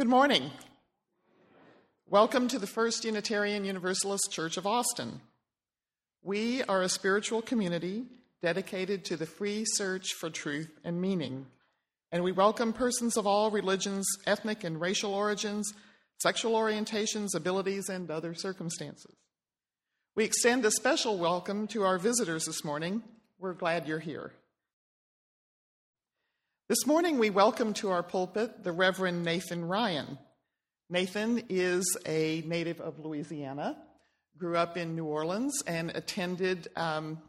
Good morning. Welcome to the First Unitarian Universalist Church of Austin. We are a spiritual community dedicated to the free search for truth and meaning, and we welcome persons of all religions, ethnic and racial origins, sexual orientations, abilities, and other circumstances. We extend a special welcome to our visitors this morning. We're glad you're here. This morning, we welcome to our pulpit the Reverend Nathan Ryan. Nathan is a native of Louisiana, grew up in New Orleans, and attended um,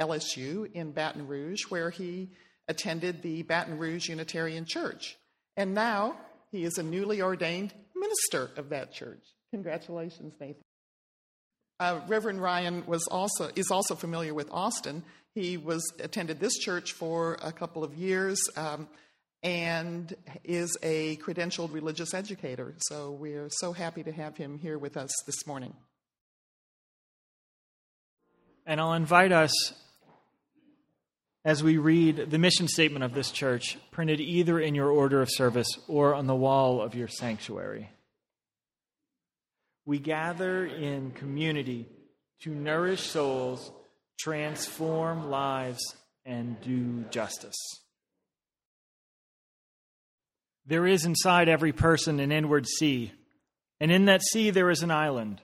LSU in Baton Rouge, where he attended the Baton Rouge Unitarian Church. And now he is a newly ordained minister of that church. Congratulations, Nathan. Uh, Reverend Ryan was also is also familiar with Austin. He was attended this church for a couple of years um, and is a credentialed religious educator. So we're so happy to have him here with us this morning. And I'll invite us as we read the mission statement of this church, printed either in your order of service or on the wall of your sanctuary. We gather in community to nourish souls, transform lives, and do justice. There is inside every person an inward sea, and in that sea there is an island,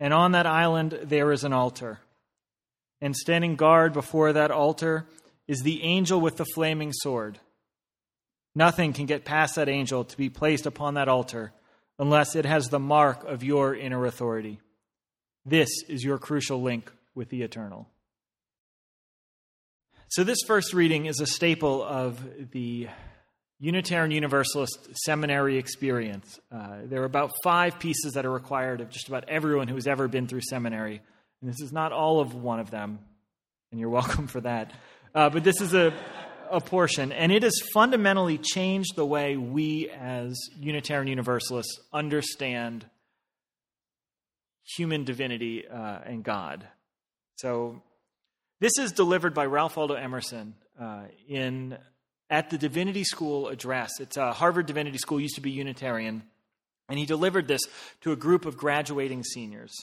and on that island there is an altar. And standing guard before that altar is the angel with the flaming sword. Nothing can get past that angel to be placed upon that altar unless it has the mark of your inner authority. This is your crucial link with the eternal. So, this first reading is a staple of the Unitarian Universalist seminary experience. Uh, there are about five pieces that are required of just about everyone who has ever been through seminary. And this is not all of one of them, and you're welcome for that. Uh, but this is a a portion, and it has fundamentally changed the way we as Unitarian Universalists understand human divinity uh, and God. So, this is delivered by Ralph Waldo Emerson uh, in at the Divinity School address. It's Harvard Divinity School, used to be Unitarian, and he delivered this to a group of graduating seniors.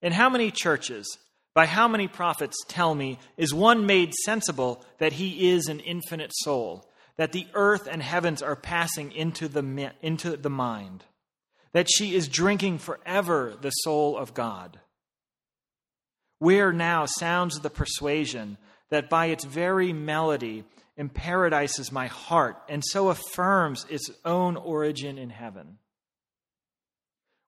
In how many churches by how many prophets tell me is one made sensible that he is an infinite soul, that the earth and heavens are passing into the, into the mind, that she is drinking forever the soul of God? Where now sounds the persuasion that by its very melody imparadises my heart and so affirms its own origin in heaven?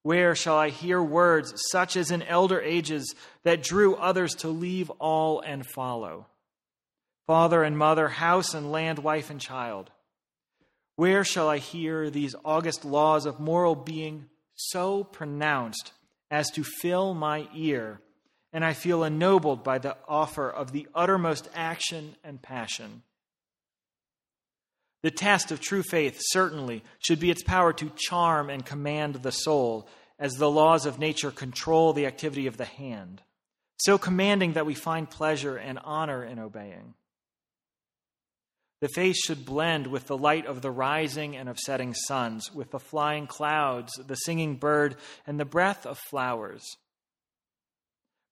Where shall I hear words such as in elder ages that drew others to leave all and follow? Father and mother, house and land, wife and child. Where shall I hear these august laws of moral being so pronounced as to fill my ear, and I feel ennobled by the offer of the uttermost action and passion? The test of true faith certainly should be its power to charm and command the soul, as the laws of nature control the activity of the hand, so commanding that we find pleasure and honor in obeying. The face should blend with the light of the rising and of setting suns, with the flying clouds, the singing bird, and the breath of flowers.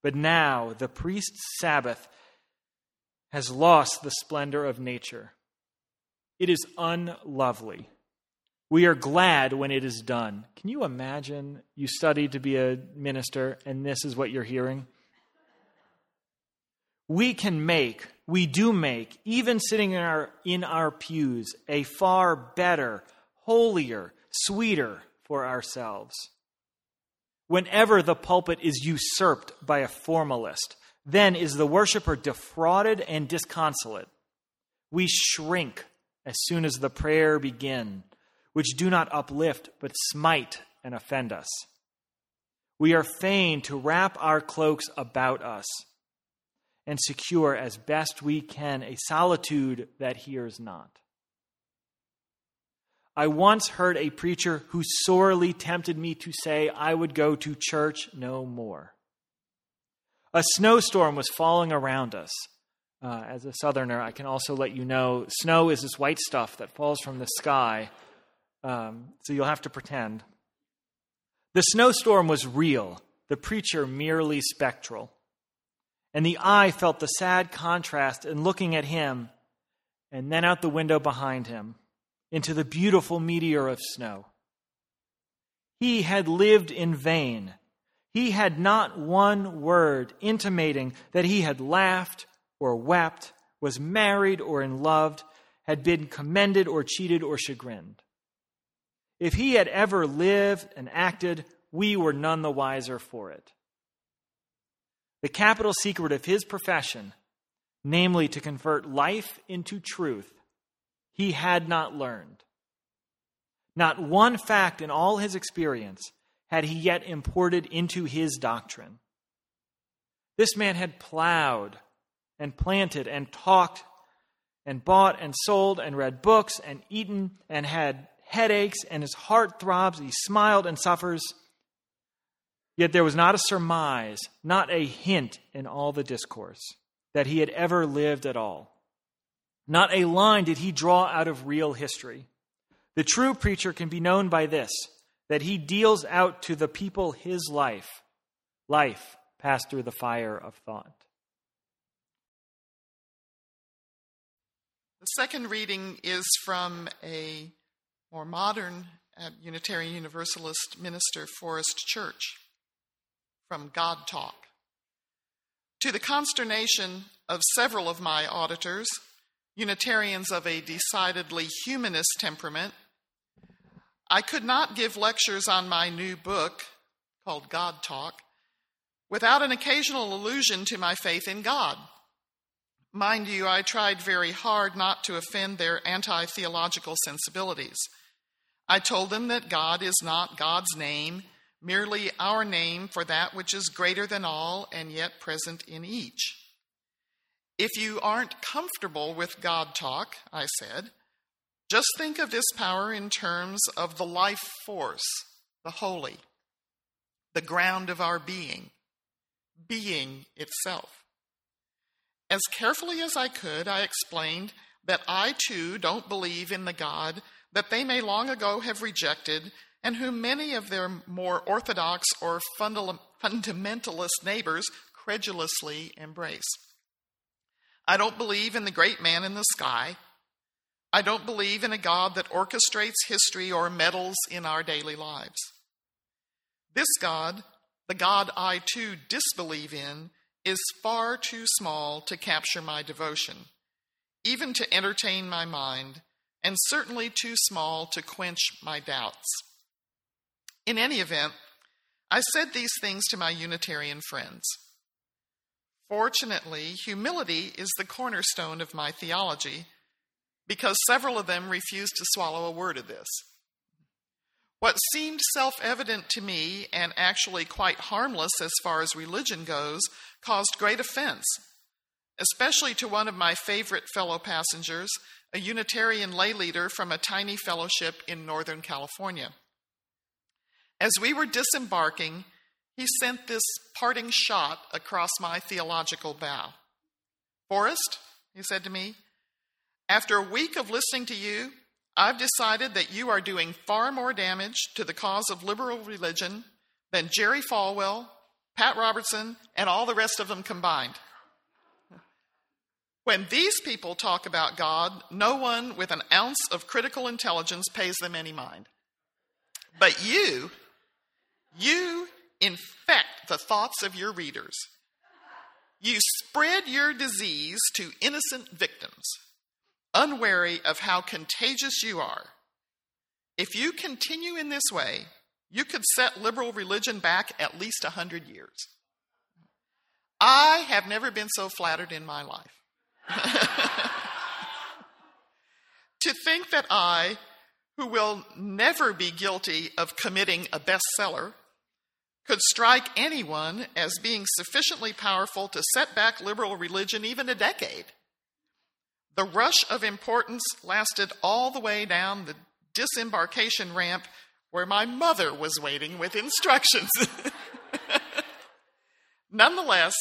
But now the priest's Sabbath has lost the splendor of nature it is unlovely. We are glad when it is done. Can you imagine you studied to be a minister and this is what you're hearing? We can make, we do make, even sitting in our, in our pews, a far better, holier, sweeter for ourselves. Whenever the pulpit is usurped by a formalist, then is the worshiper defrauded and disconsolate. We shrink as soon as the prayer begin, which do not uplift, but smite and offend us. We are fain to wrap our cloaks about us and secure as best we can a solitude that hears not. I once heard a preacher who sorely tempted me to say I would go to church no more. A snowstorm was falling around us uh, as a southerner, I can also let you know snow is this white stuff that falls from the sky um, so you'll have to pretend. The snowstorm was real, the preacher merely spectral. And the eye felt the sad contrast in looking at him and then out the window behind him into the beautiful meteor of snow. He had lived in vain. He had not one word intimating that he had laughed or wept, was married or in love, had been commended or cheated or chagrined. If he had ever lived and acted, we were none the wiser for it. The capital secret of his profession, namely to convert life into truth, he had not learned. Not one fact in all his experience had he yet imported into his doctrine. This man had plowed and planted and talked and bought and sold and read books and eaten and had headaches and his heart throbs. He smiled and suffers. Yet there was not a surmise, not a hint in all the discourse that he had ever lived at all. Not a line did he draw out of real history. The true preacher can be known by this that he deals out to the people his life, life passed through the fire of thought. The second reading is from a more modern uh, Unitarian Universalist minister, Forrest Church, from God Talk. To the consternation of several of my auditors, Unitarians of a decidedly humanist temperament, I could not give lectures on my new book called God Talk without an occasional allusion to my faith in God. Mind you, I tried very hard not to offend their anti theological sensibilities. I told them that God is not God's name, merely our name for that which is greater than all and yet present in each. If you aren't comfortable with God talk, I said, just think of this power in terms of the life force, the holy, the ground of our being, being itself. As carefully as I could, I explained that I too don't believe in the God that they may long ago have rejected and whom many of their more orthodox or fundamentalist neighbors credulously embrace. I don't believe in the great man in the sky. I don't believe in a God that orchestrates history or meddles in our daily lives. This God, the God I too disbelieve in, is far too small to capture my devotion, even to entertain my mind, and certainly too small to quench my doubts. In any event, I said these things to my Unitarian friends. Fortunately, humility is the cornerstone of my theology because several of them refused to swallow a word of this. What seemed self evident to me and actually quite harmless as far as religion goes caused great offense, especially to one of my favorite fellow passengers, a Unitarian lay leader from a tiny fellowship in Northern California. As we were disembarking, he sent this parting shot across my theological bow. Forrest, he said to me, after a week of listening to you, I've decided that you are doing far more damage to the cause of liberal religion than Jerry Falwell, Pat Robertson, and all the rest of them combined. When these people talk about God, no one with an ounce of critical intelligence pays them any mind. But you, you infect the thoughts of your readers. You spread your disease to innocent victims unwary of how contagious you are. If you continue in this way, you could set liberal religion back at least a hundred years. I have never been so flattered in my life. to think that I, who will never be guilty of committing a bestseller, could strike anyone as being sufficiently powerful to set back liberal religion even a decade. The rush of importance lasted all the way down the disembarkation ramp where my mother was waiting with instructions. Nonetheless,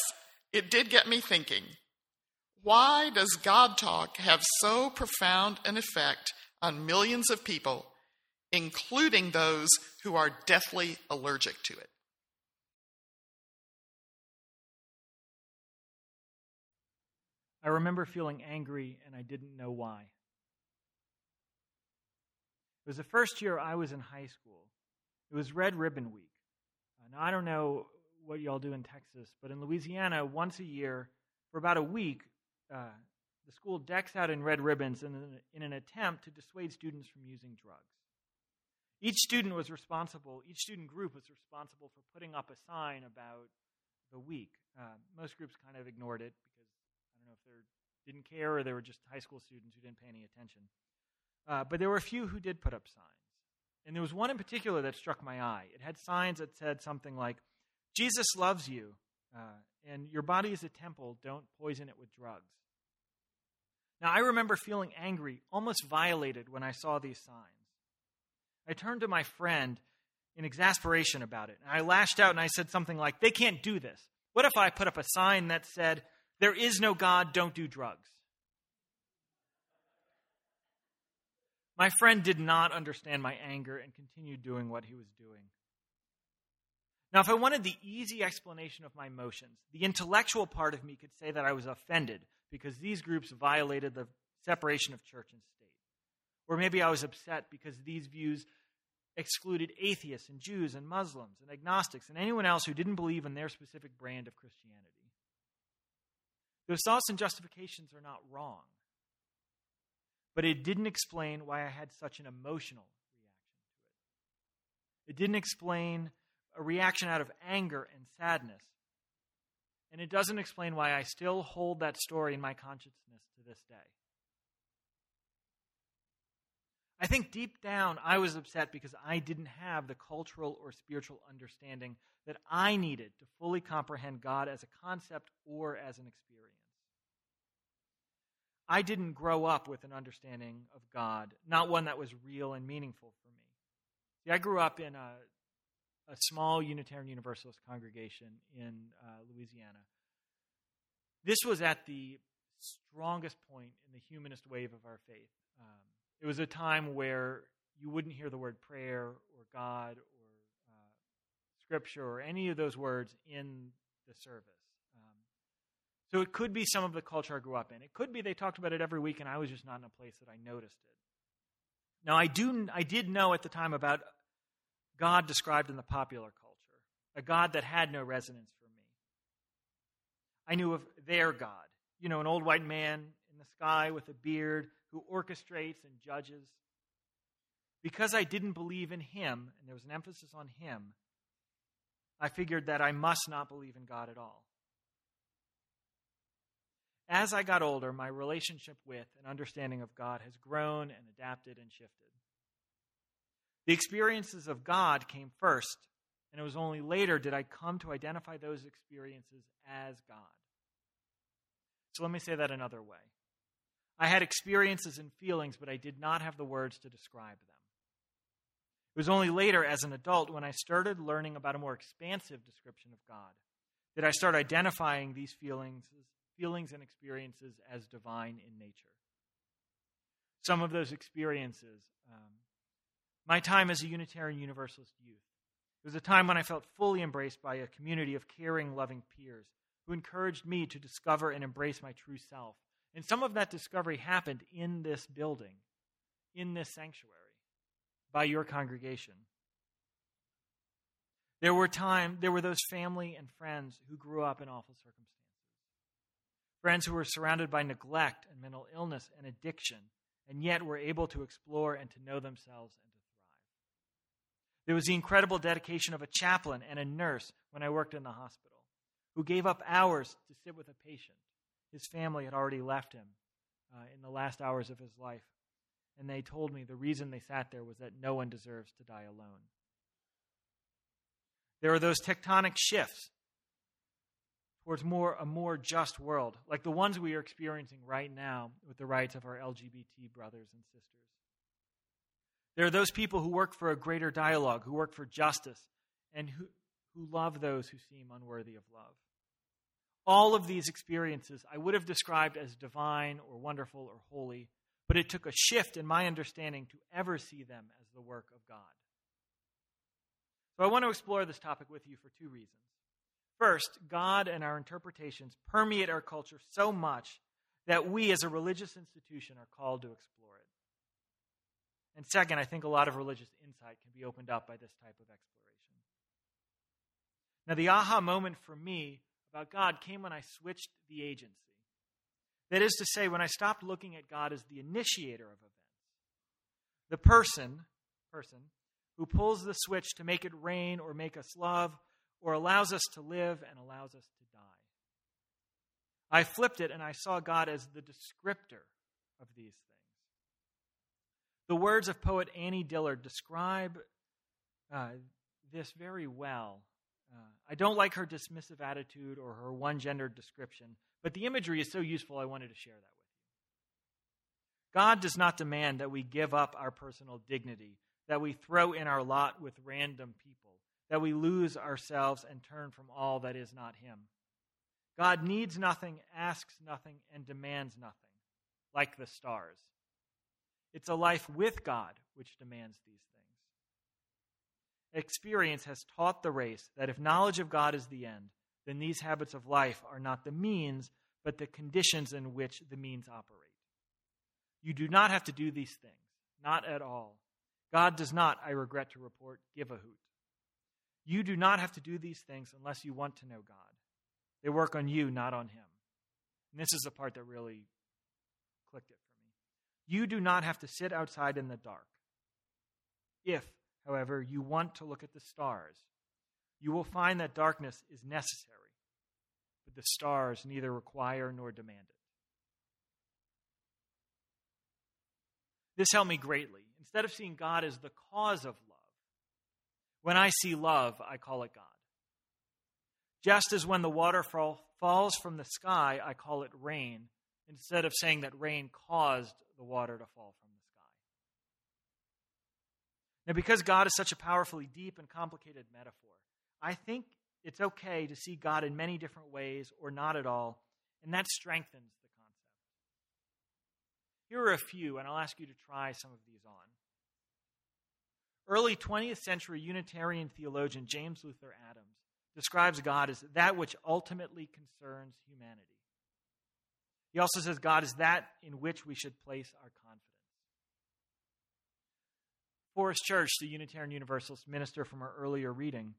it did get me thinking why does God talk have so profound an effect on millions of people including those who are deathly allergic to it. I remember feeling angry and I didn't know why. It was the first year I was in high school. It was Red Ribbon Week. Now, I don't know what y'all do in Texas, but in Louisiana, once a year, for about a week, uh, the school decks out in red ribbons in an, in an attempt to dissuade students from using drugs. Each student was responsible, each student group was responsible for putting up a sign about the week. Uh, most groups kind of ignored it because I don't know if they didn't care or they were just high school students who didn't pay any attention. Uh, but there were a few who did put up signs. And there was one in particular that struck my eye. It had signs that said something like, Jesus loves you, uh, and your body is a temple, don't poison it with drugs. Now, I remember feeling angry, almost violated, when I saw these signs. I turned to my friend in exasperation about it, and I lashed out and I said something like, They can't do this. What if I put up a sign that said, There is no God, don't do drugs? My friend did not understand my anger and continued doing what he was doing. Now, if I wanted the easy explanation of my emotions, the intellectual part of me could say that I was offended because these groups violated the separation of church and state. Or maybe I was upset because these views excluded atheists and Jews and Muslims and agnostics and anyone else who didn't believe in their specific brand of Christianity. Those thoughts and justifications are not wrong. But it didn't explain why I had such an emotional reaction to it. It didn't explain a reaction out of anger and sadness. And it doesn't explain why I still hold that story in my consciousness to this day. I think deep down I was upset because I didn't have the cultural or spiritual understanding that I needed to fully comprehend God as a concept or as an experience. I didn't grow up with an understanding of God, not one that was real and meaningful for me. See, I grew up in a a small Unitarian Universalist congregation in uh, Louisiana. This was at the strongest point in the humanist wave of our faith. Um, it was a time where you wouldn't hear the word prayer or God or uh, scripture or any of those words in the service. So it could be some of the culture I grew up in. It could be they talked about it every week and I was just not in a place that I noticed it. Now I do I did know at the time about God described in the popular culture, a God that had no resonance for me. I knew of their God, you know, an old white man in the sky with a beard who orchestrates and judges. Because I didn't believe in him, and there was an emphasis on him, I figured that I must not believe in God at all. As I got older, my relationship with and understanding of God has grown and adapted and shifted. The experiences of God came first, and it was only later did I come to identify those experiences as God. So let me say that another way. I had experiences and feelings, but I did not have the words to describe them. It was only later, as an adult, when I started learning about a more expansive description of God, that I started identifying these feelings, feelings and experiences as divine in nature. Some of those experiences um, my time as a Unitarian Universalist youth. It was a time when I felt fully embraced by a community of caring, loving peers who encouraged me to discover and embrace my true self. And some of that discovery happened in this building, in this sanctuary, by your congregation. There were time, there were those family and friends who grew up in awful circumstances. Friends who were surrounded by neglect and mental illness and addiction, and yet were able to explore and to know themselves and to thrive. there was the incredible dedication of a chaplain and a nurse when I worked in the hospital, who gave up hours to sit with a patient. His family had already left him uh, in the last hours of his life. And they told me the reason they sat there was that no one deserves to die alone. There are those tectonic shifts towards more a more just world, like the ones we are experiencing right now with the rights of our LGBT brothers and sisters. There are those people who work for a greater dialogue, who work for justice, and who, who love those who seem unworthy of love. All of these experiences I would have described as divine or wonderful or holy, but it took a shift in my understanding to ever see them as the work of God. So I want to explore this topic with you for two reasons. First, God and our interpretations permeate our culture so much that we as a religious institution are called to explore it. And second, I think a lot of religious insight can be opened up by this type of exploration. Now, the aha moment for me about God came when I switched the agency. That is to say, when I stopped looking at God as the initiator of events, the person, person who pulls the switch to make it rain or make us love or allows us to live and allows us to die. I flipped it and I saw God as the descriptor of these things. The words of poet Annie Dillard describe uh, this very well. Uh, I don't like her dismissive attitude or her one gendered description, but the imagery is so useful I wanted to share that with you. God does not demand that we give up our personal dignity, that we throw in our lot with random people, that we lose ourselves and turn from all that is not Him. God needs nothing, asks nothing, and demands nothing, like the stars. It's a life with God which demands these things. Experience has taught the race that if knowledge of God is the end, then these habits of life are not the means, but the conditions in which the means operate. You do not have to do these things, not at all. God does not, I regret to report, give a hoot. You do not have to do these things unless you want to know God. They work on you, not on Him. And this is the part that really clicked it for me. you do not have to sit outside in the dark. If, however, you want to look at the stars, you will find that darkness is necessary, but the stars neither require nor demand it. This helped me greatly. Instead of seeing God as the cause of love, when I see love, I call it God. Just as when the waterfall falls from the sky, I call it rain, instead of saying that rain caused the water to fall from the sky. Now, because God is such a powerfully deep and complicated metaphor, I think it's okay to see God in many different ways or not at all, and that strengthens the concept. Here are a few, and I'll ask you to try some of these on. Early 20th century Unitarian theologian James Luther Adams describes God as that which ultimately concerns humanity. He also says God is that in which we should place our confidence. Forrest Church, the Unitarian Universalist minister from our earlier reading,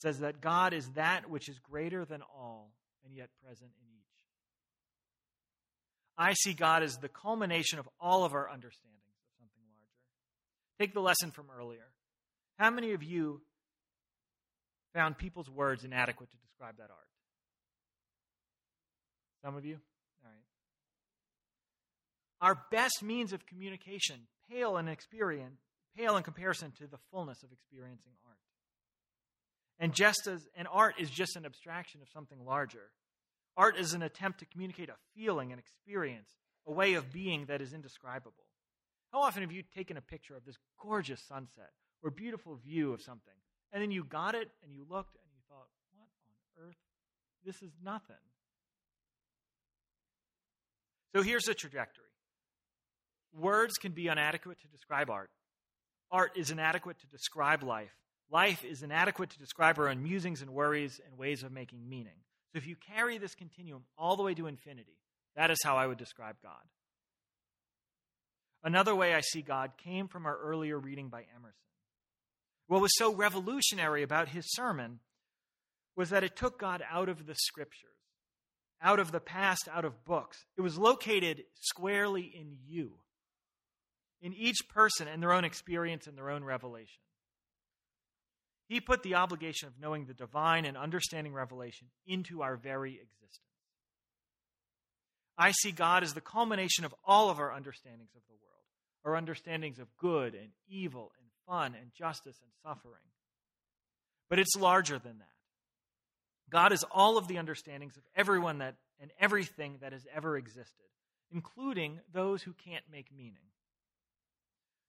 says that God is that which is greater than all and yet present in each. I see God as the culmination of all of our larger. Take the lesson from earlier. How many of you found people's words inadequate to describe that art? Some of you? All right. Our best means of communication pale in experience, pale in comparison to the fullness of experiencing art. And just as an art is just an abstraction of something larger, art is an attempt to communicate a feeling, an experience, a way of being that is indescribable. How often have you taken a picture of this gorgeous sunset or beautiful view of something, and then you got it and you looked and you thought, what on earth? This is nothing. So here's the trajectory. Words can be inadequate to describe art. Art is inadequate to describe life. Life is inadequate to describe our own musings and worries and ways of making meaning. So if you carry this continuum all the way to infinity, that is how I would describe God. Another way I see God came from our earlier reading by Emerson. What was so revolutionary about his sermon was that it took God out of the scriptures, out of the past, out of books. It was located squarely in you in each person and their own experience and their own revelation. He put the obligation of knowing the divine and understanding revelation into our very existence. I see God as the culmination of all of our understandings of the world, our understandings of good and evil and fun and justice and suffering. But it's larger than that. God is all of the understandings of everyone that and everything that has ever existed, including those who can't make meaning.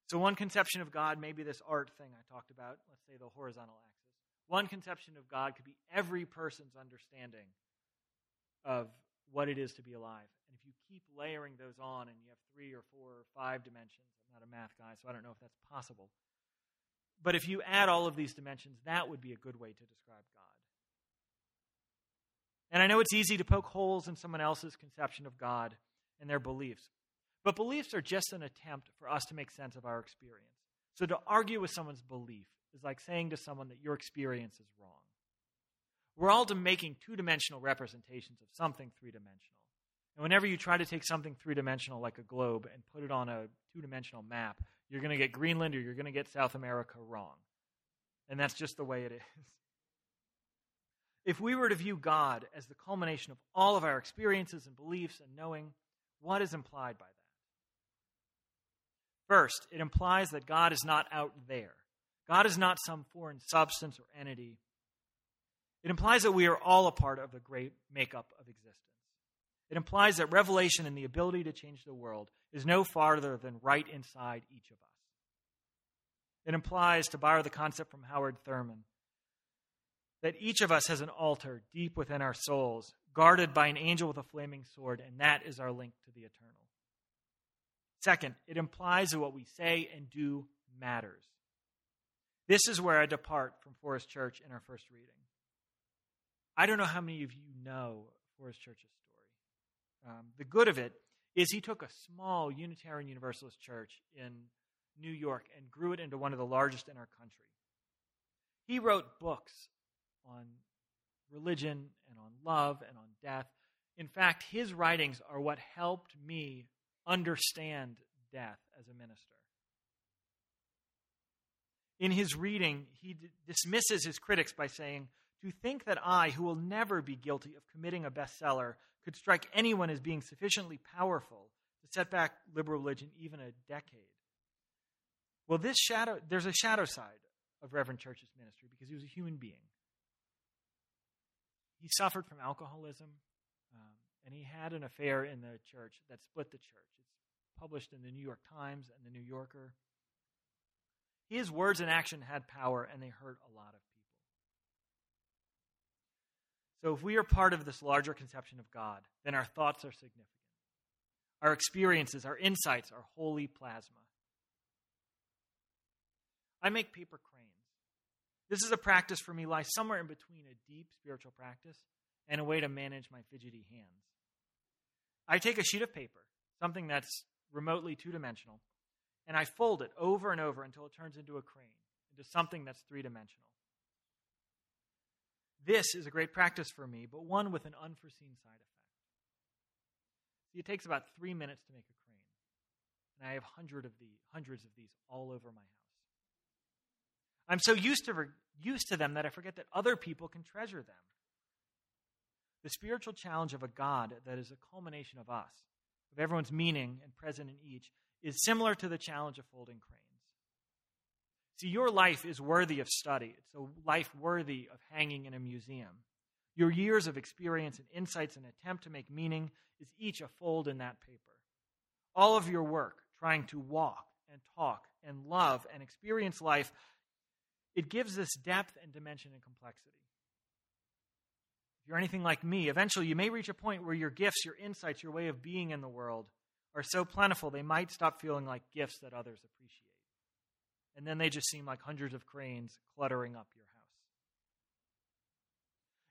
So, one conception of God may be this art thing I talked about, let's say the horizontal axis. One conception of God could be every person's understanding of what it is to be alive. And if you keep layering those on and you have three or four or five dimensions, I'm not a math guy, so I don't know if that's possible. but if you add all of these dimensions, that would be a good way to describe God. And I know it's easy to poke holes in someone else's conception of God and their beliefs, but beliefs are just an attempt for us to make sense of our experience. So to argue with someone's belief is like saying to someone that your experience is wrong. We're all making two dimensional representations of something three dimensional. And whenever you try to take something three dimensional like a globe and put it on a two dimensional map, you're going to get Greenland or you're going to get South America wrong. And that's just the way it is. If we were to view God as the culmination of all of our experiences and beliefs and knowing, what is implied by that? First, it implies that God is not out there. God is not some foreign substance or entity. It implies that we are all a part of the great makeup of existence. It implies that revelation and the ability to change the world is no farther than right inside each of us. It implies, to borrow the concept from Howard Thurman, that each of us has an altar deep within our souls, guarded by an angel with a flaming sword, and that is our link to the eternal. Second, it implies that what we say and do matters. This is where I depart from Forrest Church in our first reading. I don't know how many of you know Forrest Church's story. Um, the good of it is he took a small Unitarian Universalist church in New York and grew it into one of the largest in our country. He wrote books on religion and on love and on death. In fact, his writings are what helped me understand death as a minister. In his reading, he d- dismisses his critics by saying, To think that I, who will never be guilty of committing a bestseller, could strike anyone as being sufficiently powerful to set back liberal religion even a decade. Well, this shadow, there's a shadow side of Reverend Church's ministry because he was a human being. He suffered from alcoholism, um, and he had an affair in the church that split the church. It's published in the New York Times and the New Yorker. His words and action had power, and they hurt a lot of people. So, if we are part of this larger conception of God, then our thoughts are significant. Our experiences, our insights are holy plasma. I make paper cranes. This is a practice for me lies somewhere in between a deep spiritual practice and a way to manage my fidgety hands. I take a sheet of paper, something that's remotely two dimensional, and I fold it over and over until it turns into a crane, into something that's three dimensional. This is a great practice for me, but one with an unforeseen side effect. It takes about three minutes to make a crane, and I have hundred of the, hundreds of these all over my house. I'm so used to, used to them that I forget that other people can treasure them. The spiritual challenge of a God that is a culmination of us, of everyone's meaning and present in each, is similar to the challenge of folding cranes. See, your life is worthy of study. It's a life worthy of hanging in a museum. Your years of experience and insights and attempt to make meaning is each a fold in that paper. All of your work trying to walk and talk and love and experience life it gives this depth and dimension and complexity. If you're anything like me, eventually you may reach a point where your gifts, your insights, your way of being in the world are so plentiful they might stop feeling like gifts that others appreciate. And then they just seem like hundreds of cranes cluttering up your house.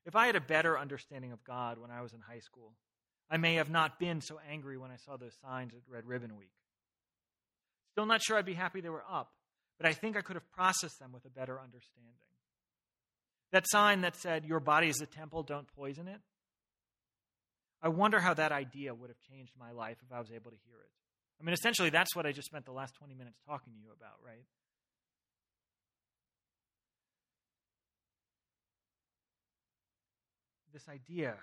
If I had a better understanding of God when I was in high school, I may have not been so angry when I saw those signs at Red Ribbon Week. Still not sure I'd be happy they were up, but I think I could have processed them with a better understanding. That sign that said, Your body is a temple, don't poison it. I wonder how that idea would have changed my life if I was able to hear it. I mean, essentially, that's what I just spent the last 20 minutes talking to you about, right? This idea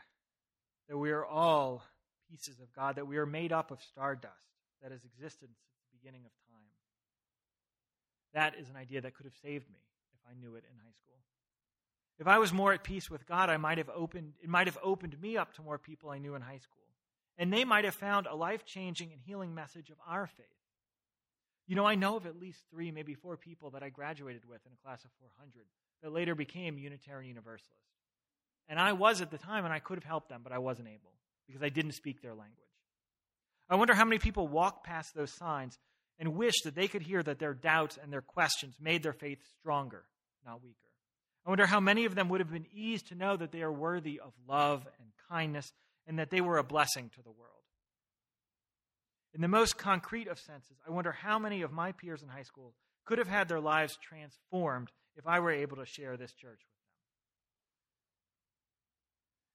that we are all pieces of God, that we are made up of stardust that has existed since the beginning of time. That is an idea that could have saved me if I knew it in high school. If I was more at peace with God, I might have opened it might have opened me up to more people I knew in high school. And they might have found a life-changing and healing message of our faith. You know, I know of at least 3, maybe 4 people that I graduated with in a class of 400 that later became Unitarian Universalists. And I was at the time and I could have helped them, but I wasn't able because I didn't speak their language. I wonder how many people walk past those signs and wish that they could hear that their doubts and their questions made their faith stronger, not weaker. I wonder how many of them would have been eased to know that they are worthy of love and kindness and that they were a blessing to the world. In the most concrete of senses, I wonder how many of my peers in high school could have had their lives transformed if I were able to share this church with.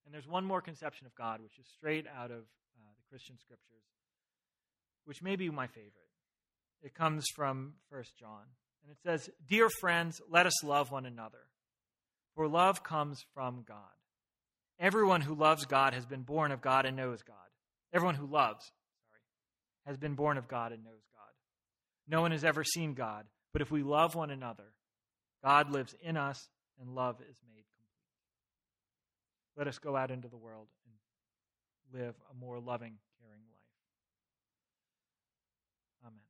And there's one more conception of God, which is straight out of uh, the Christian scriptures, which may be my favorite. It comes from First John, and it says, "Dear friends, let us love one another, for love comes from God. Everyone who loves God has been born of God and knows God. Everyone who loves, sorry, has been born of God and knows God. No one has ever seen God, but if we love one another, God lives in us, and love is made. Let us go out into the world and live a more loving, caring life. Amen.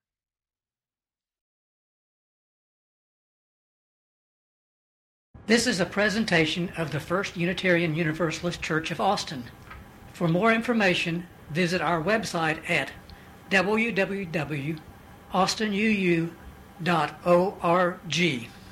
This is a presentation of the First Unitarian Universalist Church of Austin. For more information, visit our website at www.austinuu.org.